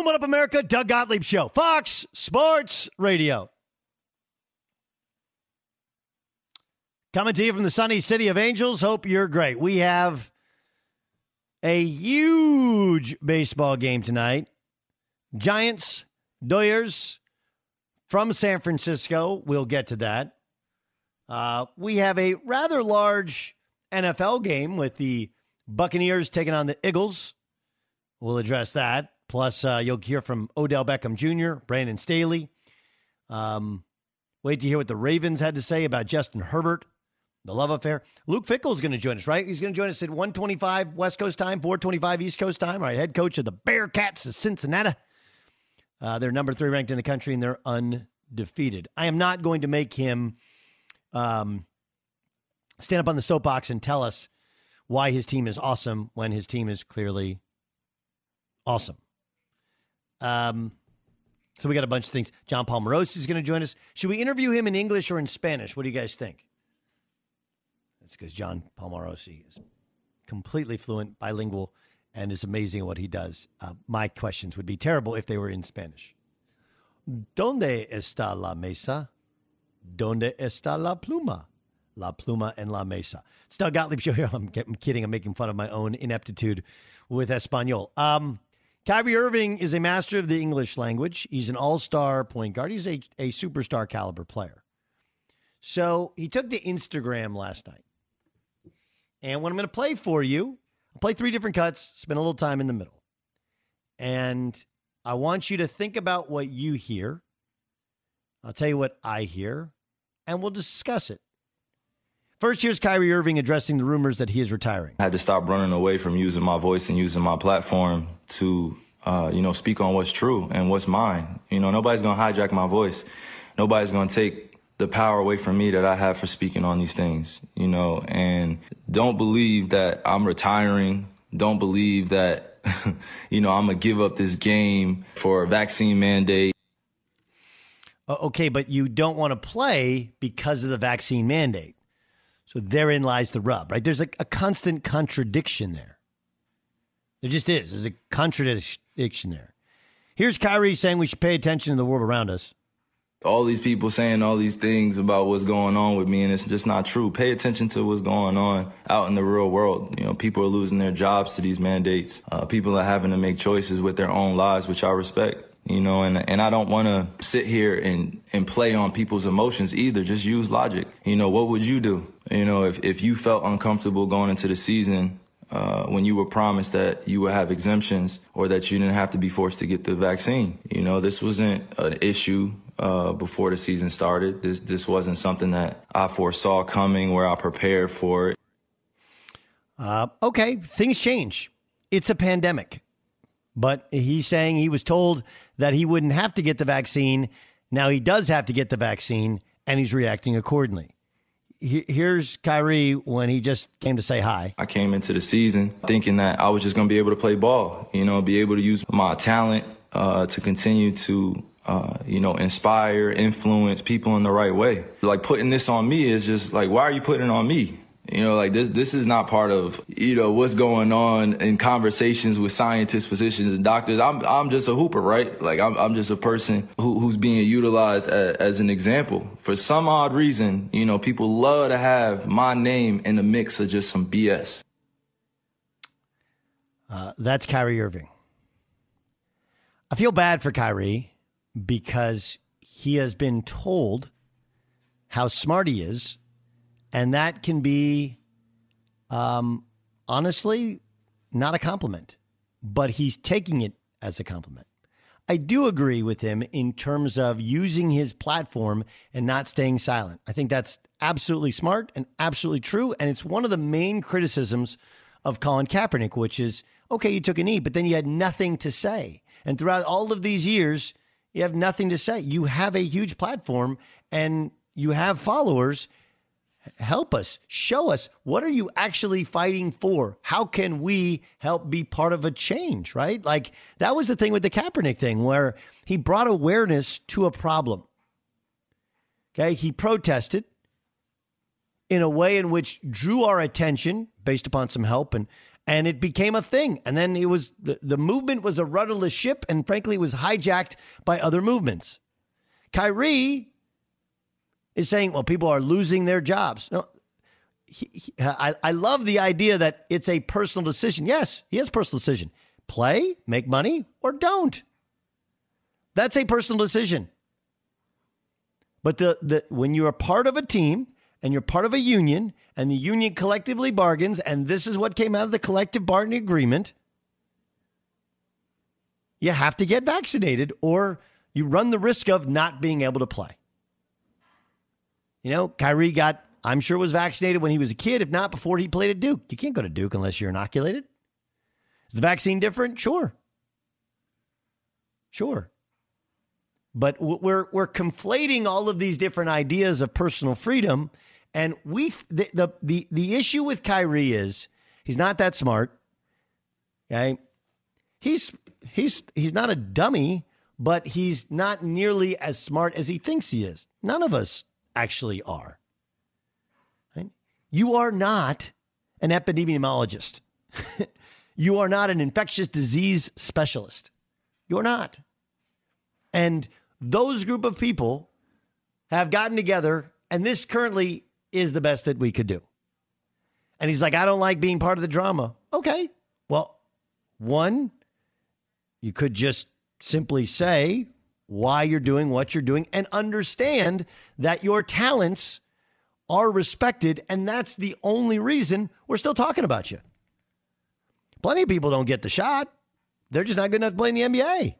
Boom! What up, America? Doug Gottlieb Show, Fox Sports Radio. Coming to you from the sunny city of Angels. Hope you're great. We have a huge baseball game tonight. Giants, Doyers from San Francisco. We'll get to that. Uh, we have a rather large NFL game with the Buccaneers taking on the Eagles. We'll address that. Plus, uh, you'll hear from Odell Beckham Jr., Brandon Staley. Um, wait to hear what the Ravens had to say about Justin Herbert, the love affair. Luke Fickell is going to join us, right? He's going to join us at 125 West Coast time, 425 East Coast time. All right, head coach of the Bearcats of Cincinnati. Uh, they're number three ranked in the country, and they're undefeated. I am not going to make him um, stand up on the soapbox and tell us why his team is awesome when his team is clearly awesome. Um, so we got a bunch of things. John Paul Palmarosi is going to join us. Should we interview him in English or in Spanish? What do you guys think? That's because John Paul Palmarosi is completely fluent, bilingual, and is amazing at what he does. Uh, my questions would be terrible if they were in Spanish. ¿Dónde está la mesa? ¿Dónde está la pluma? La pluma and la mesa. It's Doug Gottlieb show here. I'm, I'm kidding. I'm making fun of my own ineptitude with Espanol. Um, Kyrie Irving is a master of the English language. He's an all star point guard. He's a, a superstar caliber player. So he took to Instagram last night. And what I'm going to play for you, I'll play three different cuts, spend a little time in the middle. And I want you to think about what you hear. I'll tell you what I hear, and we'll discuss it. First, here's Kyrie Irving addressing the rumors that he is retiring. I had to stop running away from using my voice and using my platform to uh, you know, speak on what's true and what's mine. You know, nobody's gonna hijack my voice. Nobody's gonna take the power away from me that I have for speaking on these things. You know, and don't believe that I'm retiring. Don't believe that, you know, I'm gonna give up this game for a vaccine mandate. Uh, okay, but you don't want to play because of the vaccine mandate. So therein lies the rub, right? There's a, a constant contradiction there. There just is. There's a contradiction there. Here's Kyrie saying we should pay attention to the world around us. All these people saying all these things about what's going on with me, and it's just not true. Pay attention to what's going on out in the real world. You know, people are losing their jobs to these mandates. Uh, people are having to make choices with their own lives, which I respect you know, and, and I don't want to sit here and, and play on people's emotions either. Just use logic. You know, what would you do? You know, if, if you felt uncomfortable going into the season uh, when you were promised that you would have exemptions or that you didn't have to be forced to get the vaccine. You know, this wasn't an issue uh, before the season started. This this wasn't something that I foresaw coming where I prepared for it. Uh, okay, things change. It's a pandemic, but he's saying he was told that he wouldn't have to get the vaccine. Now he does have to get the vaccine, and he's reacting accordingly here's Kyrie when he just came to say hi. I came into the season thinking that I was just going to be able to play ball, you know, be able to use my talent uh, to continue to, uh, you know, inspire, influence people in the right way. Like putting this on me is just like, why are you putting it on me? You know, like this, this is not part of, you know, what's going on in conversations with scientists, physicians, and doctors. I'm, I'm just a hooper, right? Like I'm, I'm just a person who, who's being utilized as, as, an example. For some odd reason, you know, people love to have my name in the mix of just some BS. Uh, that's Kyrie Irving. I feel bad for Kyrie because he has been told how smart he is and that can be, um, honestly, not a compliment, but he's taking it as a compliment. I do agree with him in terms of using his platform and not staying silent. I think that's absolutely smart and absolutely true. And it's one of the main criticisms of Colin Kaepernick, which is okay, you took a knee, but then you had nothing to say. And throughout all of these years, you have nothing to say. You have a huge platform and you have followers help us. Show us what are you actually fighting for? How can we help be part of a change right? Like that was the thing with the kaepernick thing where he brought awareness to a problem. Okay he protested in a way in which drew our attention based upon some help and and it became a thing. And then it was the, the movement was a rudderless ship and frankly it was hijacked by other movements. Kyrie is saying, well, people are losing their jobs. No, he, he, I, I love the idea that it's a personal decision. Yes, he has a personal decision. Play, make money, or don't. That's a personal decision. But the, the when you're a part of a team and you're part of a union and the union collectively bargains, and this is what came out of the collective bargaining agreement, you have to get vaccinated or you run the risk of not being able to play. You know, Kyrie got, I'm sure, was vaccinated when he was a kid, if not before he played at Duke. You can't go to Duke unless you're inoculated. Is the vaccine different? Sure. Sure. But we're, we're conflating all of these different ideas of personal freedom. And we the, the, the, the issue with Kyrie is he's not that smart. Okay. He's he's he's not a dummy, but he's not nearly as smart as he thinks he is. None of us actually are. Right? You are not an epidemiologist. you are not an infectious disease specialist. You're not. And those group of people have gotten together, and this currently is the best that we could do. And he's like, I don't like being part of the drama. Okay. Well, one, you could just simply say, why you're doing what you're doing and understand that your talents are respected. And that's the only reason we're still talking about you. Plenty of people don't get the shot, they're just not good enough to play in the NBA.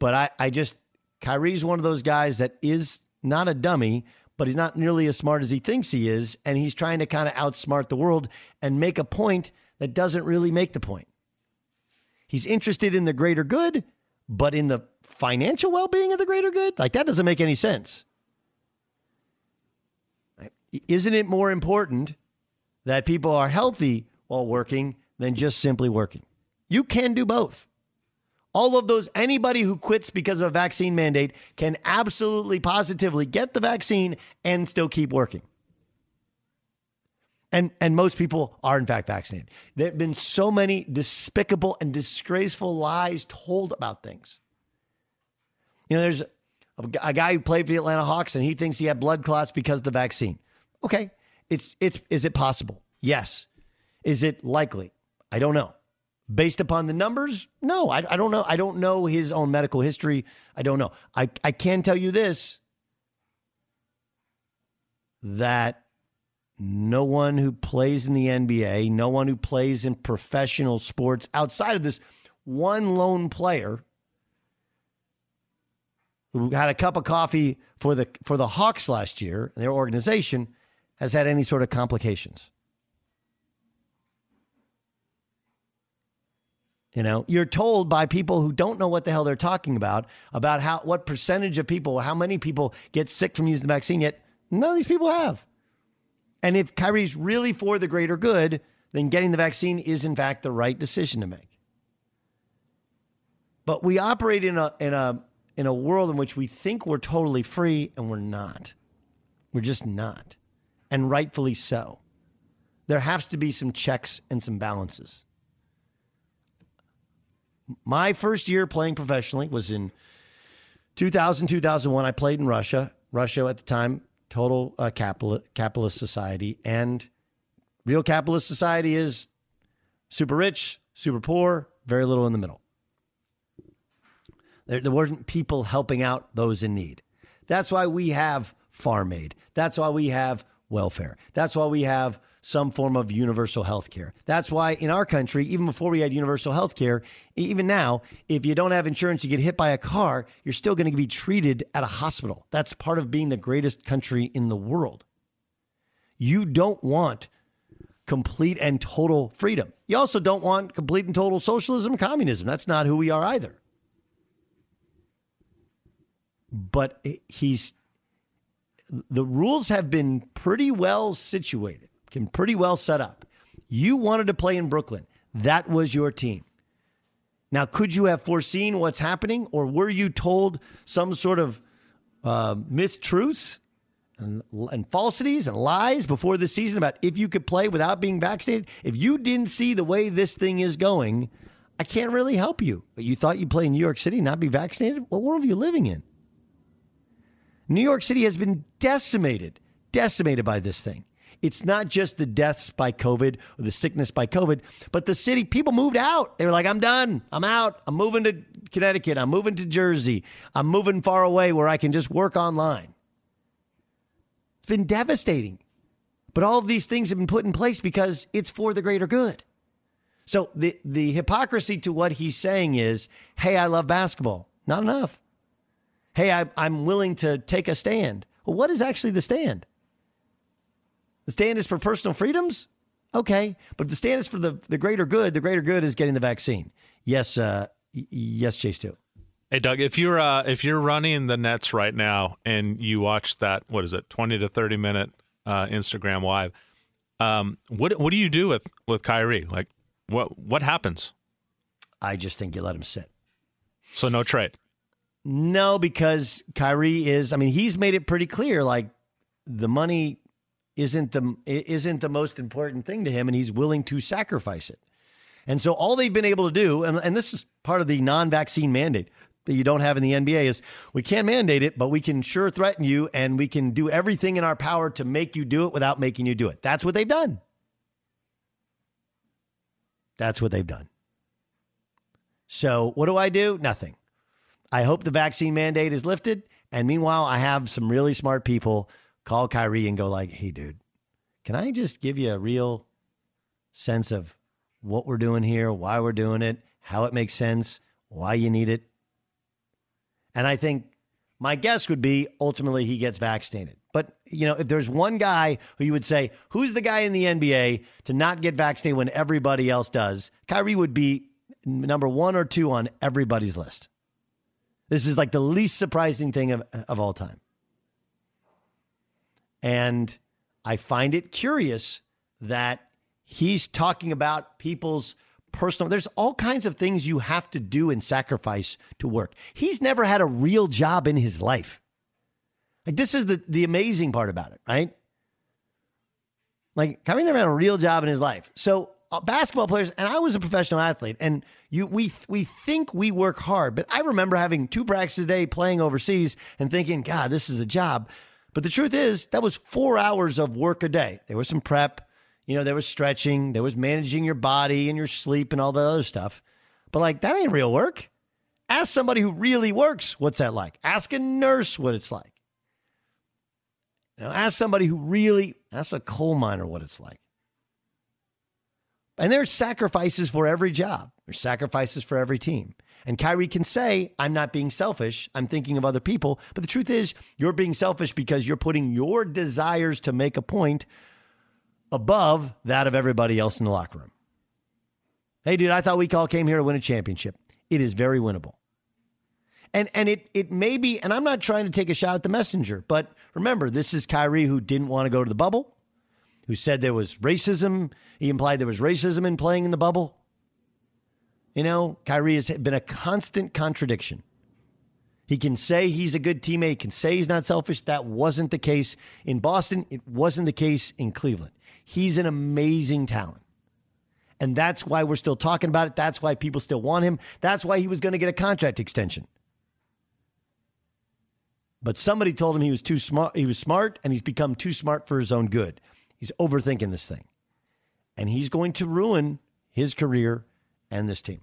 But I, I just, Kyrie's one of those guys that is not a dummy, but he's not nearly as smart as he thinks he is. And he's trying to kind of outsmart the world and make a point that doesn't really make the point. He's interested in the greater good, but in the financial well being of the greater good? Like, that doesn't make any sense. Isn't it more important that people are healthy while working than just simply working? You can do both. All of those, anybody who quits because of a vaccine mandate can absolutely positively get the vaccine and still keep working. And, and most people are, in fact, vaccinated. There have been so many despicable and disgraceful lies told about things. You know, there's a, guy who played for the Atlanta Hawks and he thinks he had blood clots because of the vaccine. Okay. It's, it's, is it possible? Yes. Is it likely? I don't know. Based upon the numbers? No, I, I don't know. I don't know his own medical history. I don't know. I, I can tell you this that no one who plays in the NBA, no one who plays in professional sports outside of this one lone player who had a cup of coffee for the for the Hawks last year, their organization has had any sort of complications. You know, you're told by people who don't know what the hell they're talking about about how what percentage of people, how many people get sick from using the vaccine. Yet none of these people have. And if Kyrie's really for the greater good, then getting the vaccine is in fact the right decision to make. But we operate in a in a in a world in which we think we're totally free and we're not. We're just not. And rightfully so. There has to be some checks and some balances. My first year playing professionally was in 2000, 2001. I played in Russia. Russia at the time, total uh, capital, capitalist society. And real capitalist society is super rich, super poor, very little in the middle. There, there weren't people helping out those in need. That's why we have farm aid. That's why we have welfare. That's why we have some form of universal health care. That's why in our country, even before we had universal health care, even now, if you don't have insurance, you get hit by a car, you're still going to be treated at a hospital. That's part of being the greatest country in the world. You don't want complete and total freedom. You also don't want complete and total socialism, communism. That's not who we are either. But he's the rules have been pretty well situated can pretty well set up. You wanted to play in Brooklyn. That was your team. Now, could you have foreseen what's happening, or were you told some sort of uh, mistruths and, and falsities and lies before the season about if you could play without being vaccinated? If you didn't see the way this thing is going, I can't really help you. But you thought you'd play in New York City not be vaccinated? What world are you living in? New York City has been decimated, decimated by this thing. It's not just the deaths by COVID or the sickness by COVID, but the city, people moved out. They were like, I'm done. I'm out. I'm moving to Connecticut. I'm moving to Jersey. I'm moving far away where I can just work online. It's been devastating. But all of these things have been put in place because it's for the greater good. So the, the hypocrisy to what he's saying is, hey, I love basketball. Not enough. Hey, I, I'm willing to take a stand. Well, what is actually the stand? The stand is for personal freedoms? Okay. But the stand is for the, the greater good. The greater good is getting the vaccine. Yes, uh, yes, Chase too. Hey Doug, if you're uh, if you're running the Nets right now and you watch that, what is it, twenty to thirty minute uh, Instagram live, um, what what do you do with with Kyrie? Like, what what happens? I just think you let him sit. So no trade. No, because Kyrie is. I mean, he's made it pretty clear. Like the money isn't the isn't the most important thing to him, and he's willing to sacrifice it. And so all they've been able to do, and, and this is part of the non-vaccine mandate that you don't have in the NBA, is we can't mandate it, but we can sure threaten you, and we can do everything in our power to make you do it without making you do it. That's what they've done. That's what they've done. So what do I do? Nothing. I hope the vaccine mandate is lifted. And meanwhile, I have some really smart people call Kyrie and go like, "Hey, dude, can I just give you a real sense of what we're doing here, why we're doing it, how it makes sense, why you need it?" And I think my guess would be ultimately he gets vaccinated. But, you know, if there's one guy who you would say, who's the guy in the NBA to not get vaccinated when everybody else does? Kyrie would be number one or two on everybody's list. This is like the least surprising thing of, of all time. And I find it curious that he's talking about people's personal there's all kinds of things you have to do and sacrifice to work. He's never had a real job in his life. Like this is the the amazing part about it, right? Like Kyrie never had a real job in his life. So uh, basketball players, and I was a professional athlete, and you we we think we work hard, but I remember having two practices a day playing overseas and thinking, God, this is a job. But the truth is, that was four hours of work a day. There was some prep, you know, there was stretching, there was managing your body and your sleep and all the other stuff. But like, that ain't real work. Ask somebody who really works what's that like. Ask a nurse what it's like. You know, ask somebody who really, ask a coal miner what it's like. And there's sacrifices for every job. There's sacrifices for every team. And Kyrie can say, I'm not being selfish. I'm thinking of other people. But the truth is, you're being selfish because you're putting your desires to make a point above that of everybody else in the locker room. Hey, dude, I thought we all came here to win a championship. It is very winnable. And and it it may be, and I'm not trying to take a shot at the messenger, but remember, this is Kyrie who didn't want to go to the bubble, who said there was racism. He implied there was racism in playing in the bubble. You know, Kyrie has been a constant contradiction. He can say he's a good teammate, can say he's not selfish. That wasn't the case in Boston. It wasn't the case in Cleveland. He's an amazing talent. And that's why we're still talking about it. That's why people still want him. That's why he was going to get a contract extension. But somebody told him he was too smart. He was smart and he's become too smart for his own good. He's overthinking this thing. And he's going to ruin his career and this team.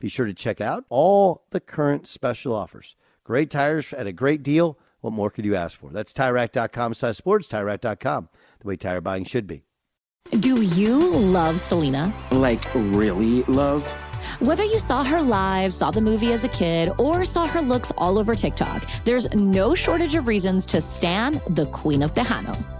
Be sure to check out all the current special offers. Great tires at a great deal. What more could you ask for? That's TireRack.com slash sports, TireRack.com, the way tire buying should be. Do you love Selena? Like, really love? Whether you saw her live, saw the movie as a kid, or saw her looks all over TikTok, there's no shortage of reasons to stan the Queen of Tejano.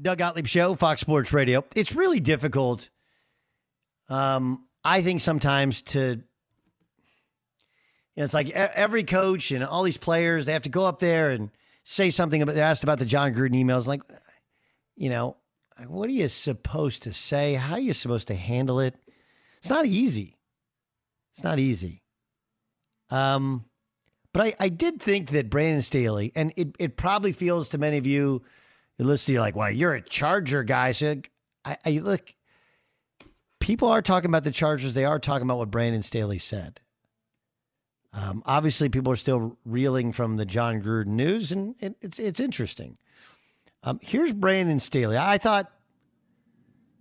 Doug Gottlieb Show, Fox Sports Radio. It's really difficult, um, I think, sometimes to. You know, it's like every coach and all these players, they have to go up there and say something about, they asked about the Jon Gruden emails. Like, you know, what are you supposed to say? How are you supposed to handle it? It's not easy. It's not easy. Um, but I, I did think that Brandon Staley, and it, it probably feels to many of you you listen, you're like, well, you're a Charger guy. So I, I look, people are talking about the Chargers. They are talking about what Brandon Staley said. Um, obviously, people are still reeling from the Jon Gruden news, and it, it's it's interesting. Um, here's Brandon Staley. I thought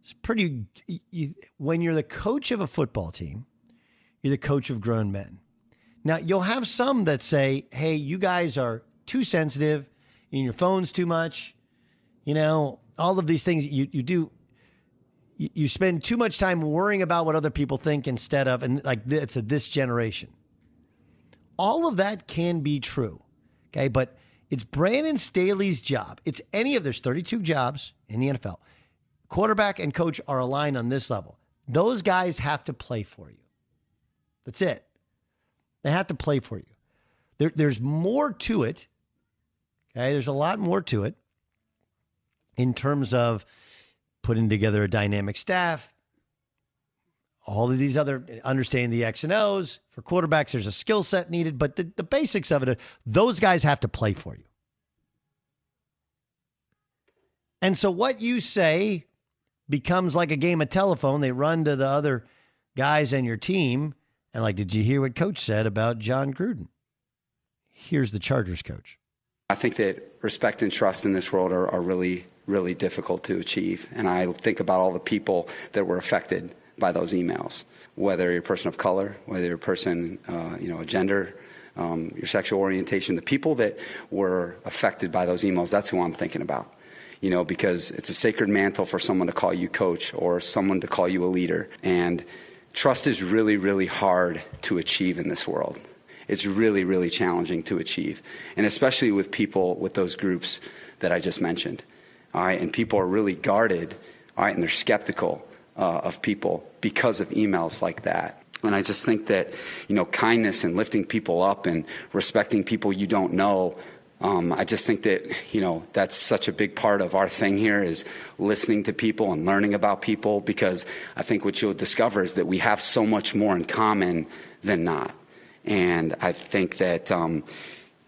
it's pretty. You, when you're the coach of a football team, you're the coach of grown men. Now you'll have some that say, "Hey, you guys are too sensitive, in your phones too much you know, all of these things you, you do you, spend too much time worrying about what other people think instead of and like it's a this generation. All of that can be true. Okay, but it's Brandon Staley's job. It's any of there's 32 jobs in the NFL. Quarterback and coach are aligned on this level. Those guys have to play for you. That's it. They have to play for you. There, there's more to it. Okay, there's a lot more to it in terms of putting together a dynamic staff, all of these other understanding the X and O's for quarterbacks. There's a skill set needed, but the, the basics of it, those guys have to play for you. And so what you say becomes like a game of telephone. They run to the other guys and your team. And like, did you hear what coach said about Jon Gruden? Here's the Chargers coach. I think that respect and trust in this world are, are really really difficult to achieve. And I think about all the people that were affected by those emails, whether you're a person of color, whether you're a person, uh, you know, a gender, um, your sexual orientation, the people that were affected by those emails, that's who I'm thinking about. You know, because it's a sacred mantle for someone to call you coach or someone to call you a leader. And trust is really, really hard to achieve in this world. It's really, really challenging to achieve. And especially with people with those groups that I just mentioned all right, and people are really guarded, all right, and they're skeptical uh, of people because of emails like that. And I just think that, you know, kindness and lifting people up and respecting people you don't know, um, I just think that, you know, that's such a big part of our thing here is listening to people and learning about people because I think what you'll discover is that we have so much more in common than not. And I think that, um,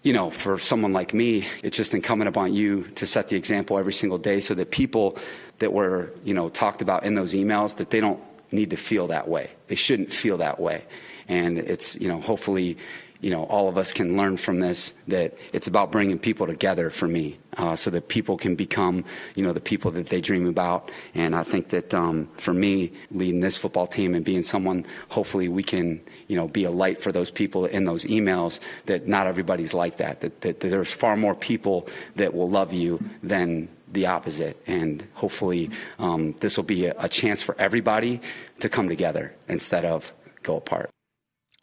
you know, for someone like me, it's just incumbent upon you to set the example every single day so that people that were, you know, talked about in those emails, that they don't need to feel that way. They shouldn't feel that way. And it's, you know, hopefully, you know, all of us can learn from this that it's about bringing people together for me, uh, so that people can become, you know, the people that they dream about. And I think that um, for me, leading this football team and being someone, hopefully we can, you know, be a light for those people in those emails. That not everybody's like that. That, that, that there's far more people that will love you than the opposite. And hopefully, um, this will be a, a chance for everybody to come together instead of go apart.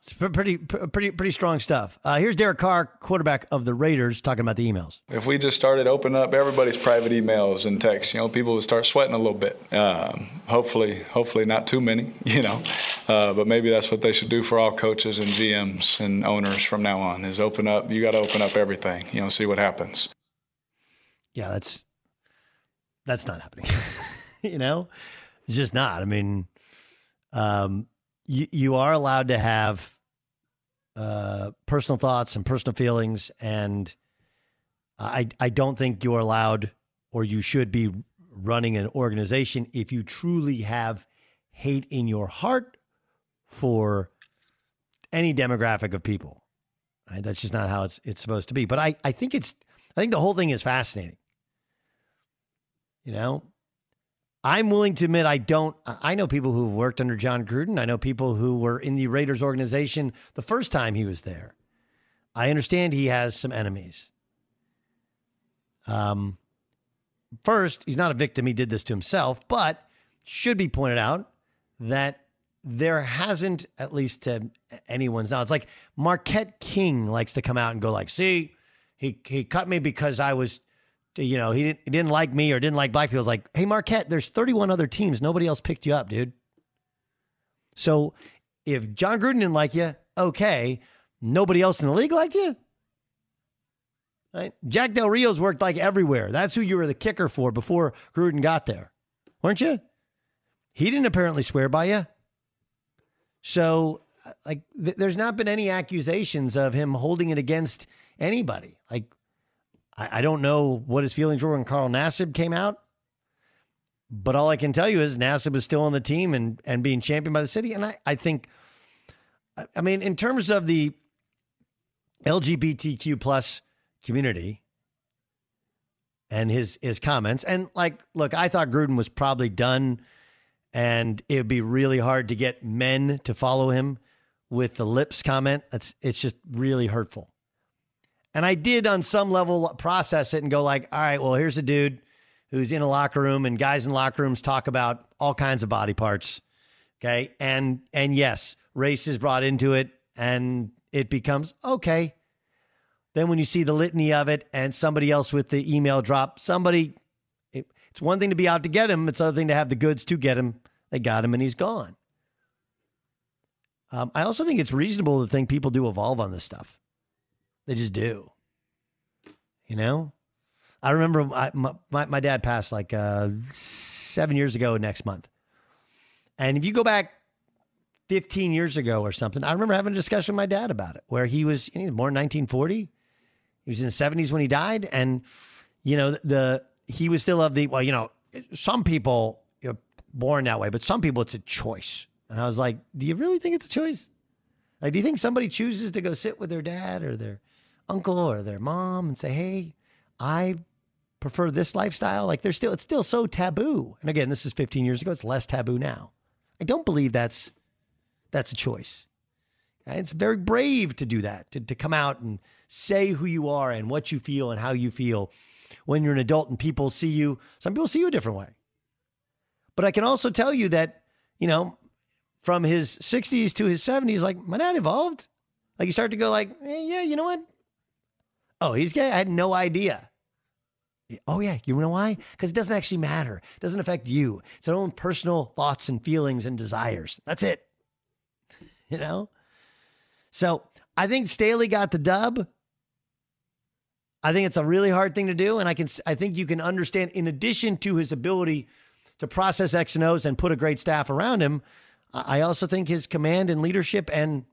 It's pretty, pretty, pretty strong stuff. Uh, here's Derek Carr, quarterback of the Raiders, talking about the emails. If we just started opening up everybody's private emails and texts, you know, people would start sweating a little bit. Um, hopefully, hopefully not too many, you know, uh, but maybe that's what they should do for all coaches and GMs and owners from now on: is open up. You got to open up everything, you know, see what happens. Yeah, that's that's not happening. you know, it's just not. I mean, um, you you are allowed to have uh, personal thoughts and personal feelings, and I I don't think you're allowed or you should be running an organization if you truly have hate in your heart for any demographic of people. Right? That's just not how it's it's supposed to be. But I, I think it's I think the whole thing is fascinating. You know, I'm willing to admit I don't. I know people who've worked under Jon Gruden. I know people who were in the Raiders organization the first time he was there. I understand he has some enemies. Um, first, he's not a victim. He did this to himself, but should be pointed out that there hasn't, at least to anyone's knowledge, like Marquette King likes to come out and go like, "See, he he cut me because I was, you know, he didn't he didn't like me or didn't like black people." It's like, hey, Marquette, there's 31 other teams. Nobody else picked you up, dude. So if Jon Gruden didn't like you, okay, nobody else in the league liked you. Right? Jack Del Rio's worked like everywhere. That's who you were the kicker for before Gruden got there, weren't you? He didn't apparently swear by you. So, like, th- there's not been any accusations of him holding it against anybody. Like, I, I don't know what his feelings were when Carl Nassib came out, but all I can tell you is Nassib is still on the team and and being championed by the city. And I, I think, I mean, in terms of the LGBTQ plus community and his his comments, and like, look, I thought Gruden was probably done and it would be really hard to get men to follow him with the lips comment. It's it's just really hurtful. And I did on some level process it and go like, all right, well, here's a dude who's in a locker room and guys in locker rooms talk about all kinds of body parts. Okay. And and yes, race is brought into it and it becomes okay. Then when you see the litany of it and somebody else with the email drop, somebody it's one thing to be out to get him, it's another thing to have the goods to get him. They got him and he's gone. Um, I also think it's reasonable to think people do evolve on this stuff. They just do. You know? I remember I, my, my, my, dad passed like uh, seven years ago next month. And if you go back 15 years ago or something, I remember having a discussion with my dad about it, where he was, you know, he was born in 1940. He was in the 70s when he died. And, you know, the, he was still of the well, you know, some people are born that way, but some people it's a choice. And I was like, do you really think it's a choice? Like, do you think somebody chooses to go sit with their dad or their uncle or their mom and say, hey, I prefer this lifestyle? Like, there's still it's still so taboo. And again, this is 15 years ago. It's less taboo now. I don't believe that's that's a choice. It's very brave to do that, to, to come out and say who you are and what you feel and how you feel when you're an adult and people see you. Some people see you a different way. But I can also tell you that, you know, from his 60s to his 70s, like my dad evolved. Like you start to go like, eh, yeah, you know what? Oh, he's gay. I had no idea. Oh yeah, you know why? Because it doesn't actually matter. It doesn't affect you. It's their own personal thoughts and feelings and desires. That's it. You know? So I think Staley got the dub. I think it's a really hard thing to do, and I can I think you can understand. In addition to his ability to process X and O's and put a great staff around him, I also think his command and leadership and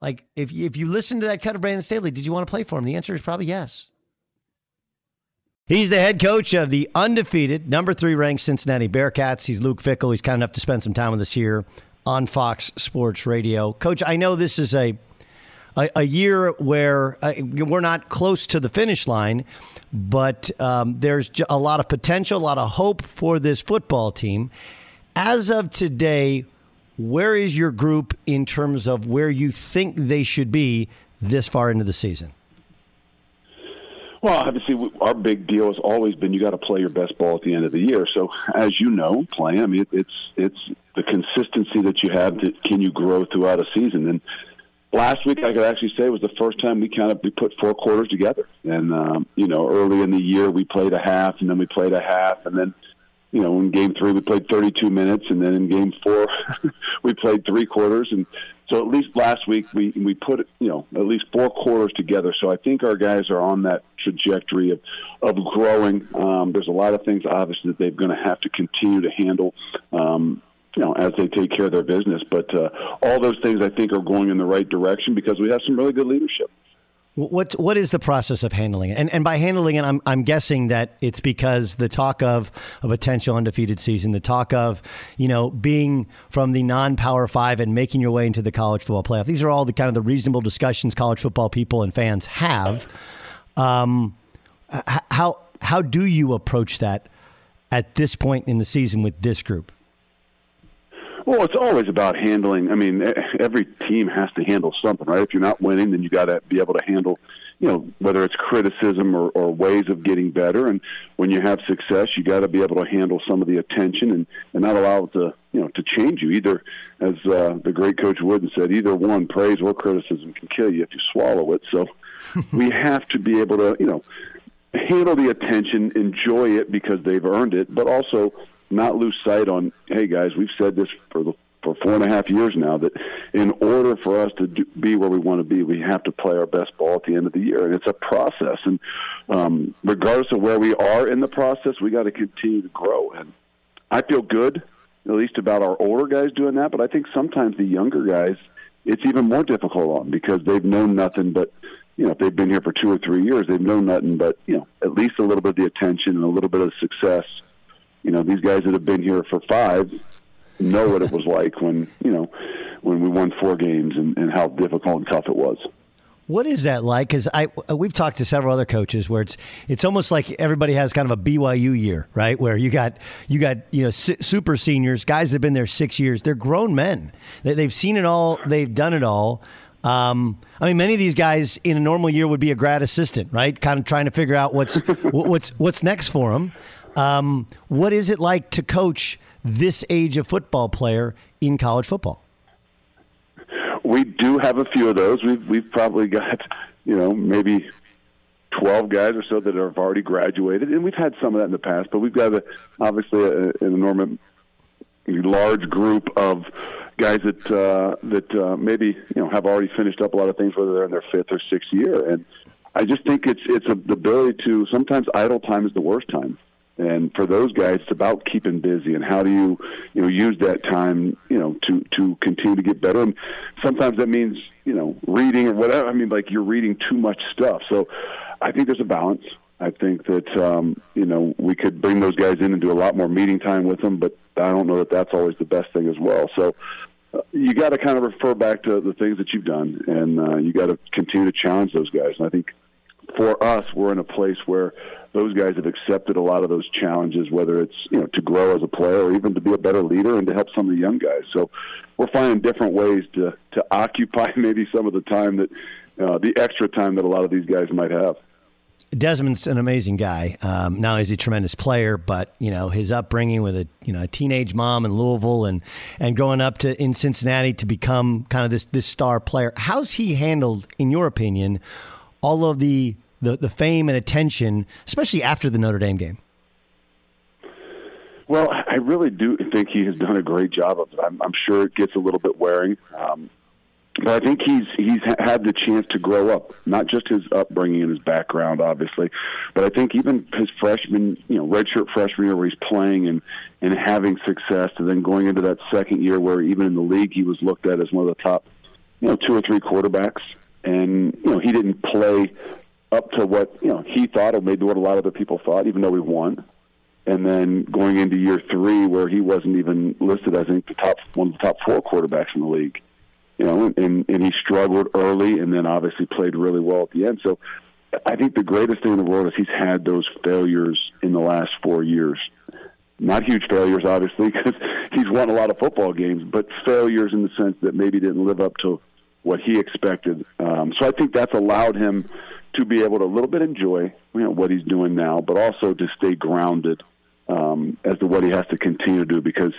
like if if you listen to that cut of Brandon Staley, did you want to play for him? The answer is probably yes. He's the head coach of the undefeated number three ranked Cincinnati Bearcats. He's Luke Fickell. He's kind enough to spend some time with us here on Fox Sports Radio. Coach, I know this is a a, a year where uh, we're not close to the finish line, but um, there's a lot of potential, a lot of hope for this football team. As of today, where is your group in terms of where you think they should be this far into the season? Well, obviously, our big deal has always been you got to play your best ball at the end of the year. So, as you know, playing, I mean, it's it's the consistency that you have. That can you grow throughout a season? And last week I could actually say was the first time we kind of we put four quarters together. And um, you know, early in the year we played a half, and then we played a half, and then you know, in game three we played 32 minutes, and then in game four we played three quarters, and so at least last week we we put you know at least four quarters together. So I think our guys are on that trajectory of of growing. Um, there's a lot of things obviously that they're going to have to continue to handle. Um, you know, as they take care of their business, but uh, all those things I think are going in the right direction because we have some really good leadership. What what is the process of handling it? And and by handling it, I'm I'm guessing that it's because the talk of a potential undefeated season, the talk of you know being from the non-power five and making your way into the college football playoff. These are all the kind of the reasonable discussions college football people and fans have. Um, how how do you approach that at this point in the season with this group? Well, it's always about handling. I mean, every team has to handle something, right? If you're not winning, then you got to be able to handle, you know, whether it's criticism or, or ways of getting better. And when you have success, you got to be able to handle some of the attention and, and not allow it to, you know, to change you. Either, as uh, the great Coach Wooden said, either one, praise or criticism can kill you if you swallow it. So we have to be able to, you know, handle the attention, enjoy it because they've earned it, but also not lose sight on, hey guys, we've said this for the for four and a half years now that in order for us to do, be where we want to be, we have to play our best ball at the end of the year, and it's a process. And um, regardless of where we are in the process, we got to continue to grow. And I feel good, at least about our older guys doing that. But I think sometimes the younger guys, it's even more difficult on because they've known nothing but you know, if they've been here for two or three years, they've known nothing but, you know, at least a little bit of the attention and a little bit of success you know, these guys that have been here for five know what it was like when, you know, when we won four games and, and how difficult and tough it was. What is that like? Because I we've talked to several other coaches where it's it's almost like everybody has kind of a BYU year, right? Where you got you got you know super seniors, guys that've been there six years. They're grown men. They, have seen it all. They've done it all. Um, I mean, many of these guys in a normal year would be a grad assistant, right? Kind of trying to figure out what's what's what's next for them. Um, what is it like to coach this age of football player in college football? We do have a few of those. We've we've probably got you know maybe twelve guys or so that have already graduated, and we've had some of that in the past. But we've got a, obviously a, an enormous large group of guys that uh, that uh, maybe you know have already finished up a lot of things, whether they're in their fifth or sixth year, and I just think it's it's a, the ability to sometimes idle time is the worst time. And for those guys, it's about keeping busy and how do you, you know, use that time, you know, to to continue to get better. And sometimes that means, you know, reading or whatever. I mean, like you're reading too much stuff. So I think there's a balance. I think that um, you know we could bring those guys in and do a lot more meeting time with them, but I don't know that that's always the best thing as well. So uh, you got to kind of refer back to the things that you've done, and uh, you got to continue to challenge those guys. And I think for us, we're in a place where those guys have accepted a lot of those challenges, whether it's you know to grow as a player or even to be a better leader and to help some of the young guys. So we're finding different ways to to occupy maybe some of the time that uh, the extra time that a lot of these guys might have. Desmond's an amazing guy. Um, not only is he a tremendous player, but you know his upbringing with a you know a teenage mom in Louisville and and growing up to in Cincinnati to become kind of this this star player. How's he handled, in your opinion, all of the the, the fame and attention, especially after the Notre Dame game? Well, I really do think he has done a great job of it. I'm, I'm sure it gets a little bit wearing, um, but I think he's he's had the chance to grow up. Not just his upbringing and his background, obviously, but I think even his freshman, you know, redshirt freshman year where he's playing and and having success, and then going into that second year where even in the league he was looked at as one of the top, you know, two or three quarterbacks, and you know he didn't play up to what you know he thought, or maybe what a lot of other people thought, even though we won. And then going into year three, where he wasn't even listed as I think the top one of the top four quarterbacks in the league, you know, and and he struggled early, and then obviously played really well at the end. So I think the greatest thing in the world is he's had those failures in the last four years. Not huge failures, obviously, because he's won a lot of football games, but failures in the sense that maybe didn't live up to what he expected. Um, so I think that's allowed him to be able to a little bit enjoy you know what he's doing now, but also to stay grounded um, as to what he has to continue to do because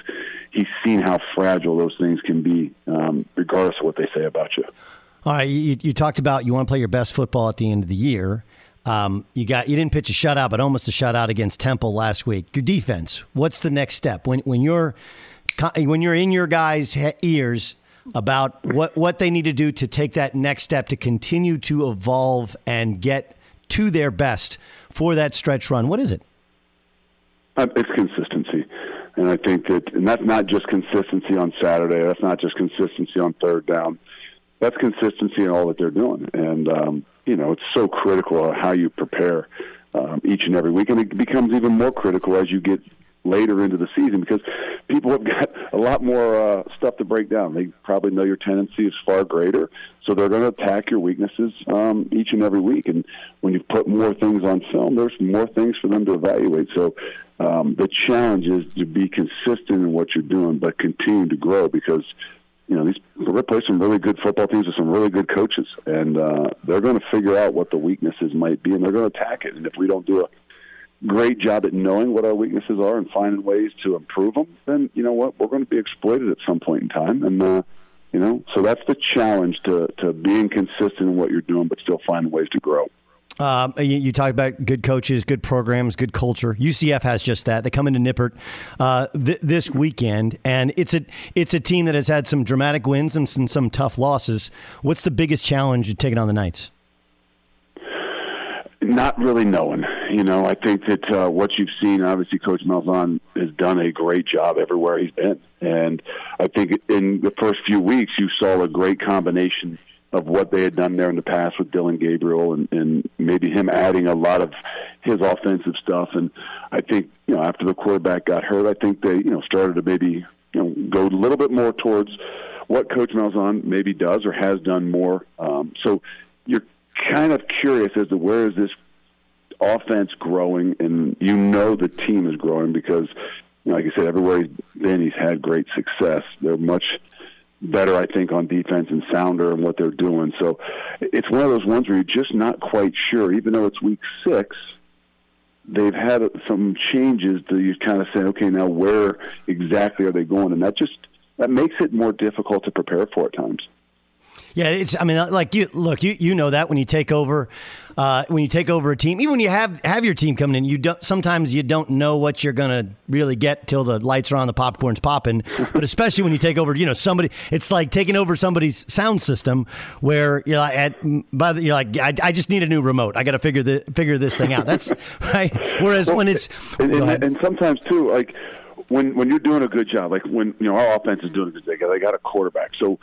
he's seen how fragile those things can be, um, regardless of what they say about you. All right, you, you talked about you want to play your best football at the end of the year. Um, you got you didn't pitch a shutout, but almost a shutout against Temple last week. Your defense. What's the next step when when you're when you're in your guys' ears about what what they need to do to take that next step to continue to evolve and get to their best for that stretch run? What is it? Uh, it's consistency. And I think that, and that's not just consistency on Saturday. That's not just consistency on third down. That's consistency in all that they're doing. And, um, you know, it's so critical how you prepare um, each and every week. And it becomes even more critical as you get later into the season because people have got a lot more uh, stuff to break down. They probably know your tendency is far greater, so they're going to attack your weaknesses um, each and every week. And when you put more things on film, there's more things for them to evaluate. So um, the challenge is to be consistent in what you're doing, but continue to grow because you know, these we're play some really good football teams with some really good coaches, and uh, they're going to figure out what the weaknesses might be, and they're going to attack it. And if we don't do a great job at knowing what our weaknesses are and finding ways to improve them, then you know what, we're going to be exploited at some point in time, and uh, you know, so that's the challenge to to being consistent in what you're doing, but still finding ways to grow. Um, you, you talk about good coaches, good programs, good culture. UCF has just that. They come into Nippert uh, th- this weekend, and it's a it's a team that has had some dramatic wins and some, some tough losses. What's the biggest challenge you're taking on the Knights? Not really knowing. You know, I think that uh, what you've seen, obviously, Coach Malzahn has done a great job everywhere he's been, and I think in the first few weeks you saw a great combination of what they had done there in the past with Dillon Gabriel and, and maybe him adding a lot of his offensive stuff. And I think, you know, after the quarterback got hurt, I think they, you know, started to maybe, you know, go a little bit more towards what Coach Malzahn maybe does or has done more. Um, so you're kind of curious as to where is this offense growing, and you know the team is growing because, you know, like I said, everywhere he's been, he's had great success. They're much better, I think, on defense and sounder and what they're doing. So it's one of those ones where you're just not quite sure, even though it's week six. They've had some changes that you kind of say, okay, now where exactly are they going? And that just that makes it more difficult to prepare for at times. Yeah, it's. I mean, like you look, you you know that when you take over, uh, when you take over a team, even when you have have your team coming in, you don't. Sometimes you don't know what you're gonna really get till the lights are on, the popcorn's popping. but especially when you take over, you know, somebody. It's like taking over somebody's sound system, where you're like, at, by the, you're like, I, I just need a new remote. I got to figure the figure this thing out. That's right. Whereas well, when it's and, and, and sometimes too, like when when you're doing a good job, like when you know our offense is doing a good job, they got a quarterback. So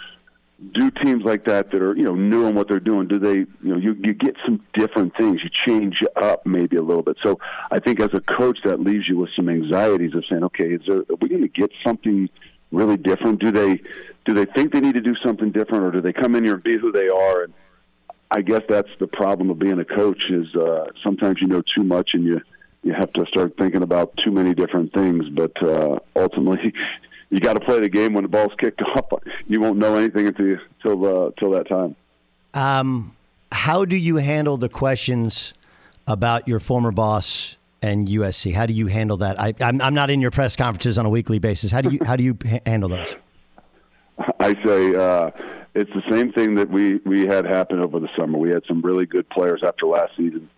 do teams like that that are you know new in what they're doing do they you know you, you get some different things you change up maybe a little bit. So i think as a coach that leaves you with some anxieties of saying okay is there are we going to get something really different? Do they do they think they need to do something different or do they come in here and be who they are? And i guess that's the problem of being a coach is uh sometimes you know too much and you you have to start thinking about too many different things. But uh ultimately you got to play the game when the ball's kicked off. You won't know anything until until uh, till that time. Um, how do you handle the questions about your former boss and USC? How do you handle that? I, I'm I'm not in your press conferences on a weekly basis. How do you how do you handle those? I say uh, it's the same thing that we we had happen over the summer. We had some really good players after last season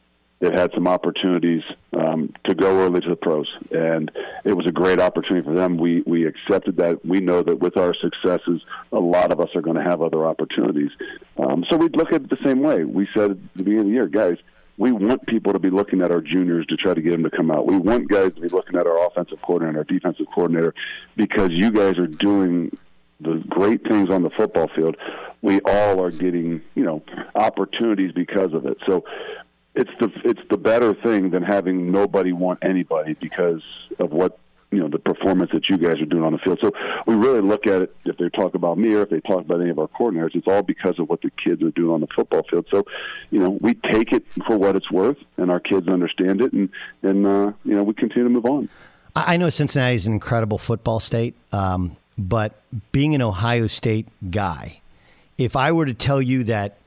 that had some opportunities um, to go early to the pros, and it was a great opportunity for them. We we accepted that. We know that with our successes, a lot of us are going to have other opportunities. Um, so we look at it the same way. We said at the beginning of the year, guys, we want people to be looking at our juniors to try to get them to come out. We want guys to be looking at our offensive coordinator, and our defensive coordinator, because you guys are doing the great things on the football field, we all are getting, you know, opportunities because of it. So it's the it's the better thing than having nobody want anybody because of what you know the performance that you guys are doing on the field. So we really look at it. If they talk about me or if they talk about any of our coordinators, it's all because of what the kids are doing on the football field. So you know we take it for what it's worth, and our kids understand it, and and uh, you know we continue to move on. I know Cincinnati is an incredible football state, um, but being an Ohio State guy, if I were to tell you that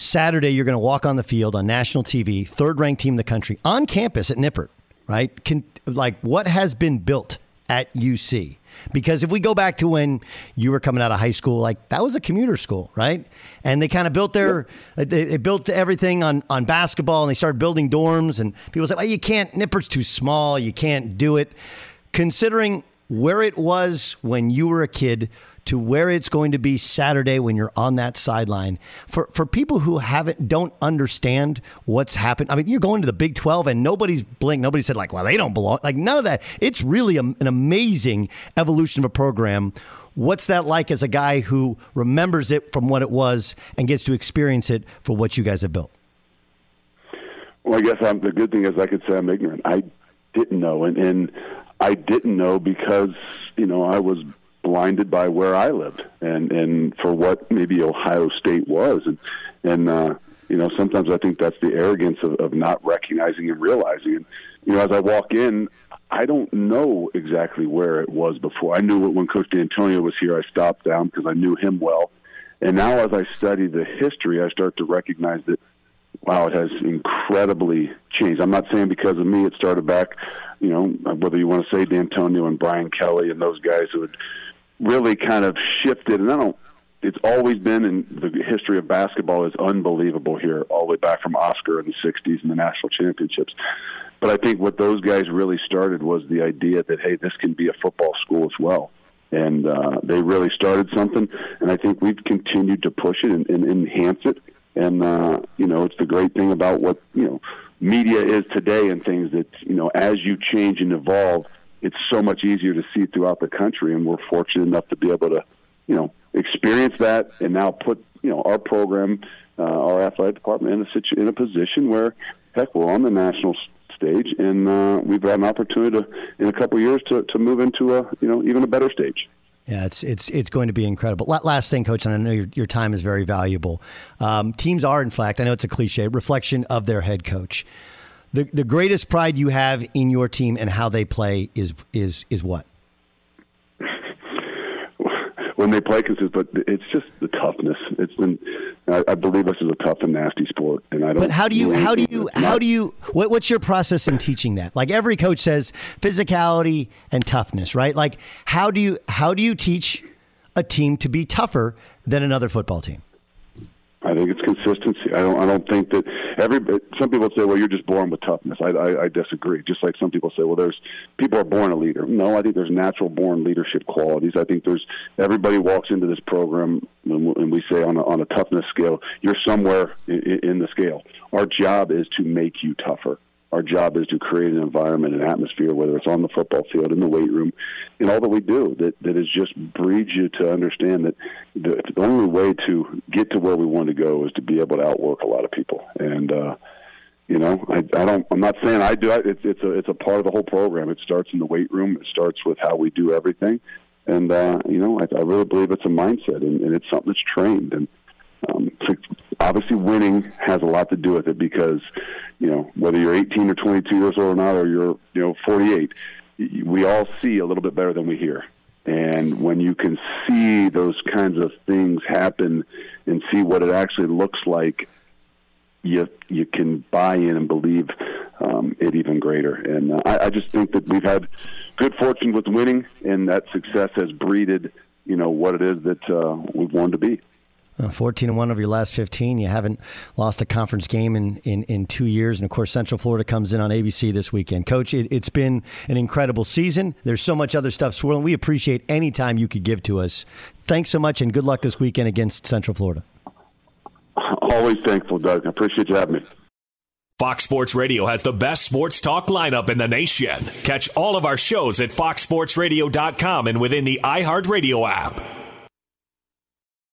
Saturday, you're going to walk on the field on national TV, third ranked team in the country, on campus at Nippert, right? Can, like, what has been built at UC. Because if we go back to when you were coming out of high school, like that was a commuter school, right? And they kind of built their, they, they built everything on, on basketball and they started building dorms. And people said, well, you can't, Nippert's too small, you can't do it. Considering where it was when you were a kid to where it's going to be Saturday when you're on that sideline. For for people who haven't don't understand what's happened. I mean, you're going to the Big 12 and nobody's blinked. Nobody said like, "Well, they don't belong." Like none of that. It's really a, an amazing evolution of a program. What's that like as a guy who remembers it from what it was and gets to experience it for what you guys have built? Well, I guess I'm, the good thing is I could say I'm ignorant. I didn't know, and, and I didn't know because you know I was blinded by where I lived and and for what maybe Ohio State was. And and uh you know sometimes I think that's the arrogance of, of not recognizing and realizing. And you know as I walk in I don't know exactly where it was before. I knew it when coach D'Antonio was here. I stopped down because I knew him well. And now as I study the history I start to recognize that wow it has incredibly changed. I'm not saying because of me it started back you know whether you want to say D'Antonio and Brian Kelly and those guys who had really kind of shifted. And I don't. It's always been in the history of basketball is unbelievable here, all the way back from Oscar in the '60s and the national championships. But I think what those guys really started was the idea that hey, this can be a football school as well, and uh, they really started something. And I think we've continued to push it and, and enhance it. And uh, you know, it's the great thing about what you know media is today and things that you know as you change and evolve it's so much easier to see throughout the country, and we're fortunate enough to be able to, you know, experience that and now put you know our program, uh, our athletic department in a situ- in a position where, heck, we're on the national stage, and uh, we've got an opportunity to, in a couple of years to to move into a you know even a better stage. Yeah, it's it's it's going to be incredible. Last thing, coach, and I know your, your time is very valuable. Um, teams are, in fact, I know it's a cliche, reflection of their head coach the the greatest pride you have in your team and how they play is is is what? When they play, because but it's just the toughness. It's been, I, I, believe this is a tough and nasty sport, and I don't. But how do you, how do you, how not, do you, what, what's your process in teaching that? Like every coach says, physicality and toughness, right? Like how do you, how do you teach a team to be tougher than another football team? Think it's consistency. I don't. I don't think that every. Some people say, "Well, you're just born with toughness." I, I, I disagree. Just like some people say, "Well, there's people are born a leader." No, I think there's natural born leadership qualities. I think there's everybody walks into this program and we say on a, on a toughness scale, you're somewhere in, in the scale. Our job is to make you tougher. Our job is to create an environment, an atmosphere, whether it's on the football field, in the weight room, in all that we do, that, that is just breeds you to understand that the, the only way to get to where we want to go is to be able to outwork a lot of people. And, uh, you know, I, I don't. I'm not saying I do. It's it's a it's a part of the whole program. It starts in the weight room. It starts with how we do everything, and uh, you know, I, I really believe it's a mindset, and, and it's something that's trained. And um, obviously, winning has a lot to do with it because, you know, whether you're 18 or 22 years old or not, or you're, you know, 48, we all see a little bit better than we hear. And when you can see those kinds of things happen and see what it actually looks like, you you can buy in and believe um, it even greater. And uh, I, I just think that we've had good fortune with winning, and that success has breeded, you know, what it is that uh, we've wanted to be. Uh, 14 and 1 of your last 15. You haven't lost a conference game in, in, in two years. And of course, Central Florida comes in on ABC this weekend. Coach, it, has been an incredible season. There's so much other stuff swirling. We appreciate any time you could give to us. Thanks so much and good luck this weekend against Central Florida. Always thankful, Doug. I appreciate you having me. Fox Sports Radio has the best sports talk lineup in the nation. Catch all of our shows at foxsportsradio.com and within the iHeartRadio app.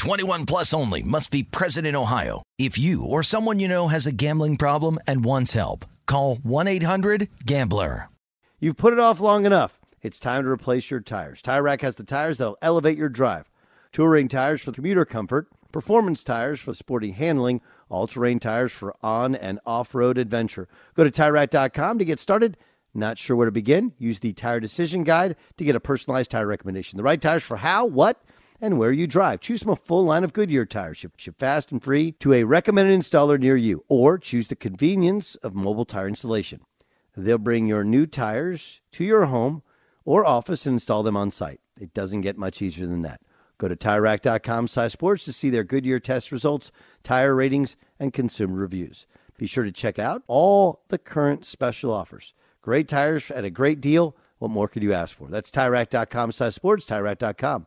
21 plus only must be present in Ohio. If you or someone you know has a gambling problem and wants help, call 1-800-GAMBLER. You've put it off long enough. It's time to replace your tires. Tire Rack has the tires that'll elevate your drive. Touring tires for commuter comfort, performance tires for sporty handling, all-terrain tires for on and off-road adventure. Go to TireRack.com to get started. Not sure where to begin? Use the Tire Decision Guide to get a personalized tire recommendation. The right tires for how, what, and where you drive. Choose from a full line of Goodyear tires. Ship, ship fast and free to a recommended installer near you. Or choose the convenience of mobile tire installation. They'll bring your new tires to your home or office and install them on site. It doesn't get much easier than that. Go to TireRack.com slash sports to see their Goodyear test results, tire ratings, and consumer reviews. Be sure to check out all the current special offers. Great tires at a great deal. What more could you ask for? That's TireRack.com slash sports, TireRack.com,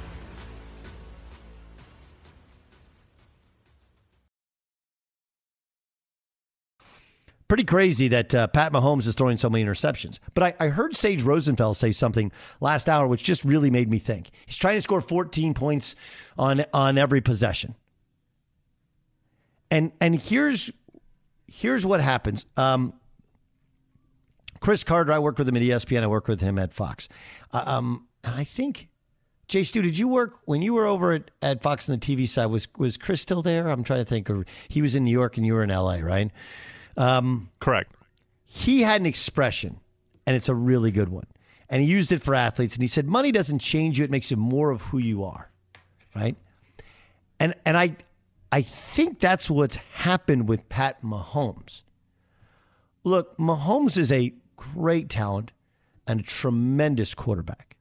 Pretty crazy that uh, Pat Mahomes is throwing so many interceptions. But I, I heard Sage Rosenfels say something last hour, which just really made me think. He's trying to score 14 points on on every possession. And and here's here's what happens. Um, Cris Carter, I worked with him at ESPN. I worked with him at Fox. Uh, um, and I think, Jay Stu, did you work when you were over at, at Fox on the TV side? Was was Chris still there? I'm trying to think. Or he was in New York and you were in LA, right? Um, Correct. He had an expression, and it's a really good one. And he used it for athletes, and he said, "Money doesn't change you; it makes you more of who you are." Right? And and I I think that's what's happened with Pat Mahomes. Look, Mahomes is a great talent and a tremendous quarterback.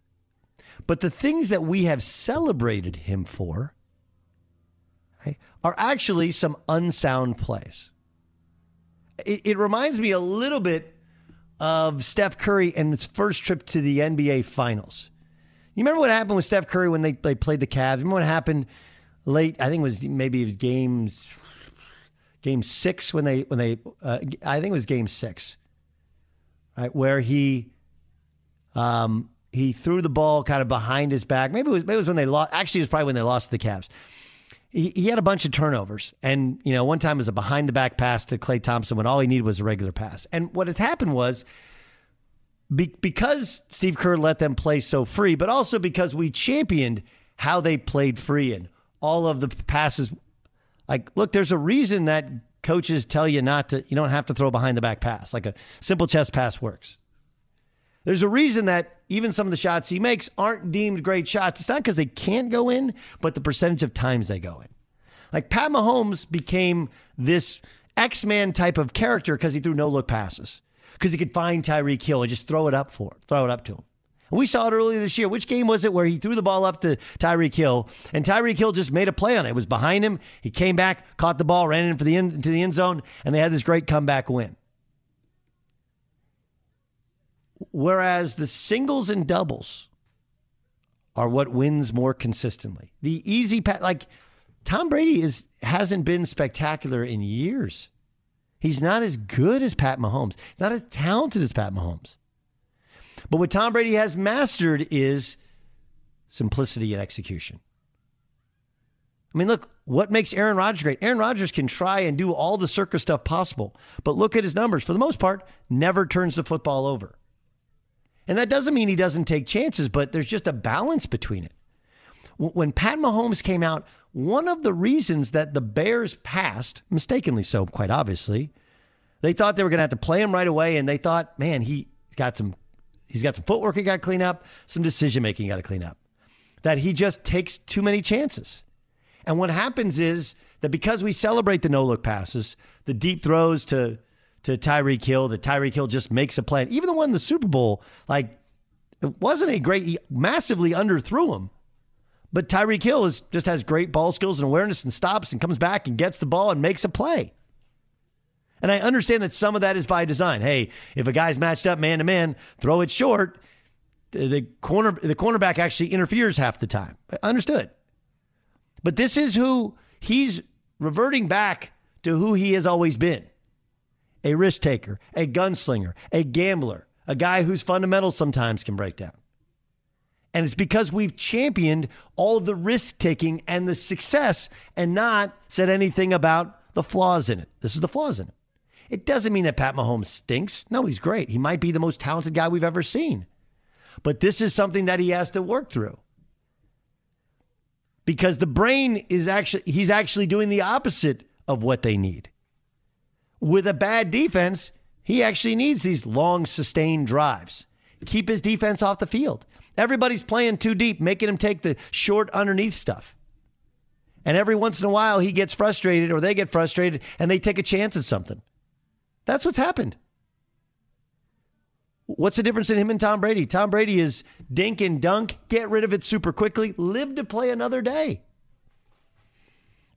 But the things that we have celebrated him for right, are actually some unsound plays. It, it, reminds me a little bit of Steph Curry and his first trip to the NBA Finals. You remember what happened with Steph Curry when they, they played the Cavs? Remember what happened late? I think it was maybe it was games game six when they when they uh, I think it was game six, right where he um, he threw the ball kind of behind his back. Maybe it was maybe it was when they lost. Actually, it was probably when they lost to the Cavs he, he had a bunch of turnovers. And, you know, one time was a behind the back pass to Klay Thompson when all he needed was a regular pass. And what had happened was be, because Steve Kerr let them play so free, but also because we championed how they played free and all of the passes. Like, look, there's a reason that coaches tell you not to, you don't have to throw behind the back pass. Like a simple chest pass works. There's a reason that even some of the shots he makes aren't deemed great shots. It's not because they can't go in, but the percentage of times they go in. Like Pat Mahomes became this X Man type of character because he threw no look passes, because he could find Tyreek Hill and just throw it up for, throw it up to him. And we saw it earlier this year. Which game was it where he threw the ball up to Tyreek Hill and Tyreek Hill just made a play on it? It was behind him. He came back, caught the ball, ran in for the end, into the end zone, and they had this great comeback win. Whereas the singles and doubles are what wins more consistently. The easy pat like Tom Brady is hasn't been spectacular in years. He's not as good as Pat Mahomes, not as talented as Pat Mahomes. But what Tom Brady has mastered is simplicity and execution. I mean, look, what makes Aaron Rodgers great? Aaron Rodgers can try and do all the circus stuff possible, but look at his numbers. For the most part, never turns the football over. And that doesn't mean he doesn't take chances, but there's just a balance between it. When Pat Mahomes came out, one of the reasons that the Bears passed, mistakenly so, quite obviously, they thought they were going to have to play him right away, and they thought, man, he got some, he's got some footwork he got to clean up, some decision making he got to clean up. That he just takes too many chances. And what happens is that because we celebrate the no look passes, the deep throws to to Tyreek Hill, that Tyreek Hill just makes a play. Even the one in the Super Bowl, like it wasn't a great, he massively underthrew him. But Tyreek Hill is, just has great ball skills and awareness and stops and comes back and gets the ball and makes a play. And I understand that some of that is by design. Hey, if a guy's matched up man to man, throw it short. The corner the cornerback actually interferes half the time. Understood. But this is who he's reverting back to who he has always been. A risk taker, a gunslinger, a gambler, a guy whose fundamentals sometimes can break down. And it's because we've championed all the risk taking and the success and not said anything about the flaws in it. This is the flaws in it. It doesn't mean that Pat Mahomes stinks. No, he's great. He might be the most talented guy we've ever seen. But this is something that he has to work through. Because the brain is actually, he's actually doing the opposite of what they need. With a bad defense, he actually needs these long, sustained drives. Keep his defense off the field. Everybody's playing too deep, making him take the short underneath stuff. And every once in a while, he gets frustrated or they get frustrated and they take a chance at something. That's what's happened. What's the difference in him and Tom Brady? Tom Brady is dink and dunk, get rid of it super quickly, live to play another day.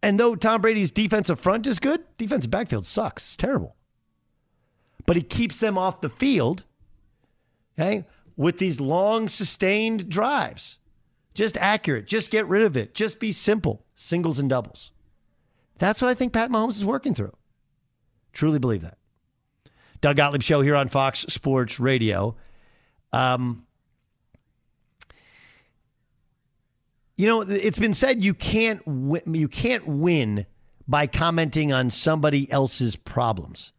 And though Tom Brady's defensive front is good, defensive backfield sucks. It's terrible. But he keeps them off the field, okay, with these long, sustained drives. Just accurate. Just get rid of it. Just be simple. Singles and doubles. That's what I think Pat Mahomes is working through. Truly believe that. Doug Gottlieb Show here on Fox Sports Radio. Um, you know, it's been said you can't win, you can't win by commenting on somebody else's problems.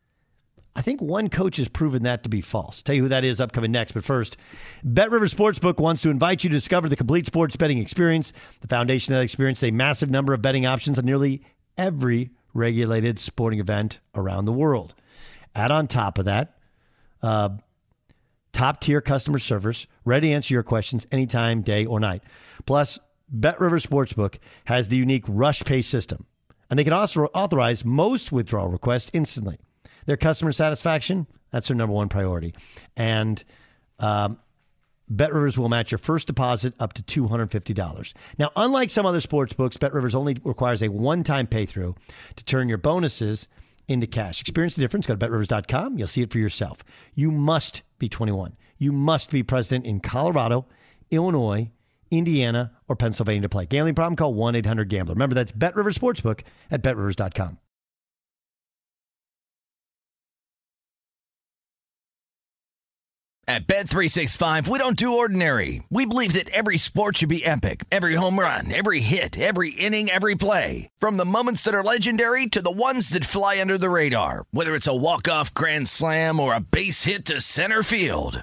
I think one coach has proven that to be false. Tell you who that is upcoming next. But first, Bet River Sportsbook wants to invite you to discover the complete sports betting experience. The foundation of that experience a massive number of betting options on nearly every regulated sporting event around the world. Add on top of that, uh, top tier customer service, ready to answer your questions anytime, day or night. Plus, Bet River Sportsbook has the unique rush pay system, and they can also authorize most withdrawal requests instantly. Their customer satisfaction, that's their number one priority. And um, Bet Rivers will match your first deposit up to $250. Now, unlike some other sports books, Bet Rivers only requires a one time pay through to turn your bonuses into cash. Experience the difference. Go to betrivers.com. You'll see it for yourself. You must be 21. You must be present in Colorado, Illinois, Indiana, or Pennsylvania to play. Gambling problem? Call 1 800 Gambler. Remember, that's Bet Rivers Sportsbook at betrivers.com. At Bet365, we don't do ordinary. We believe that every sport should be epic. Every home run, every hit, every inning, every play. From the moments that are legendary to the ones that fly under the radar. Whether it's a walk-off grand slam or a base hit to center field.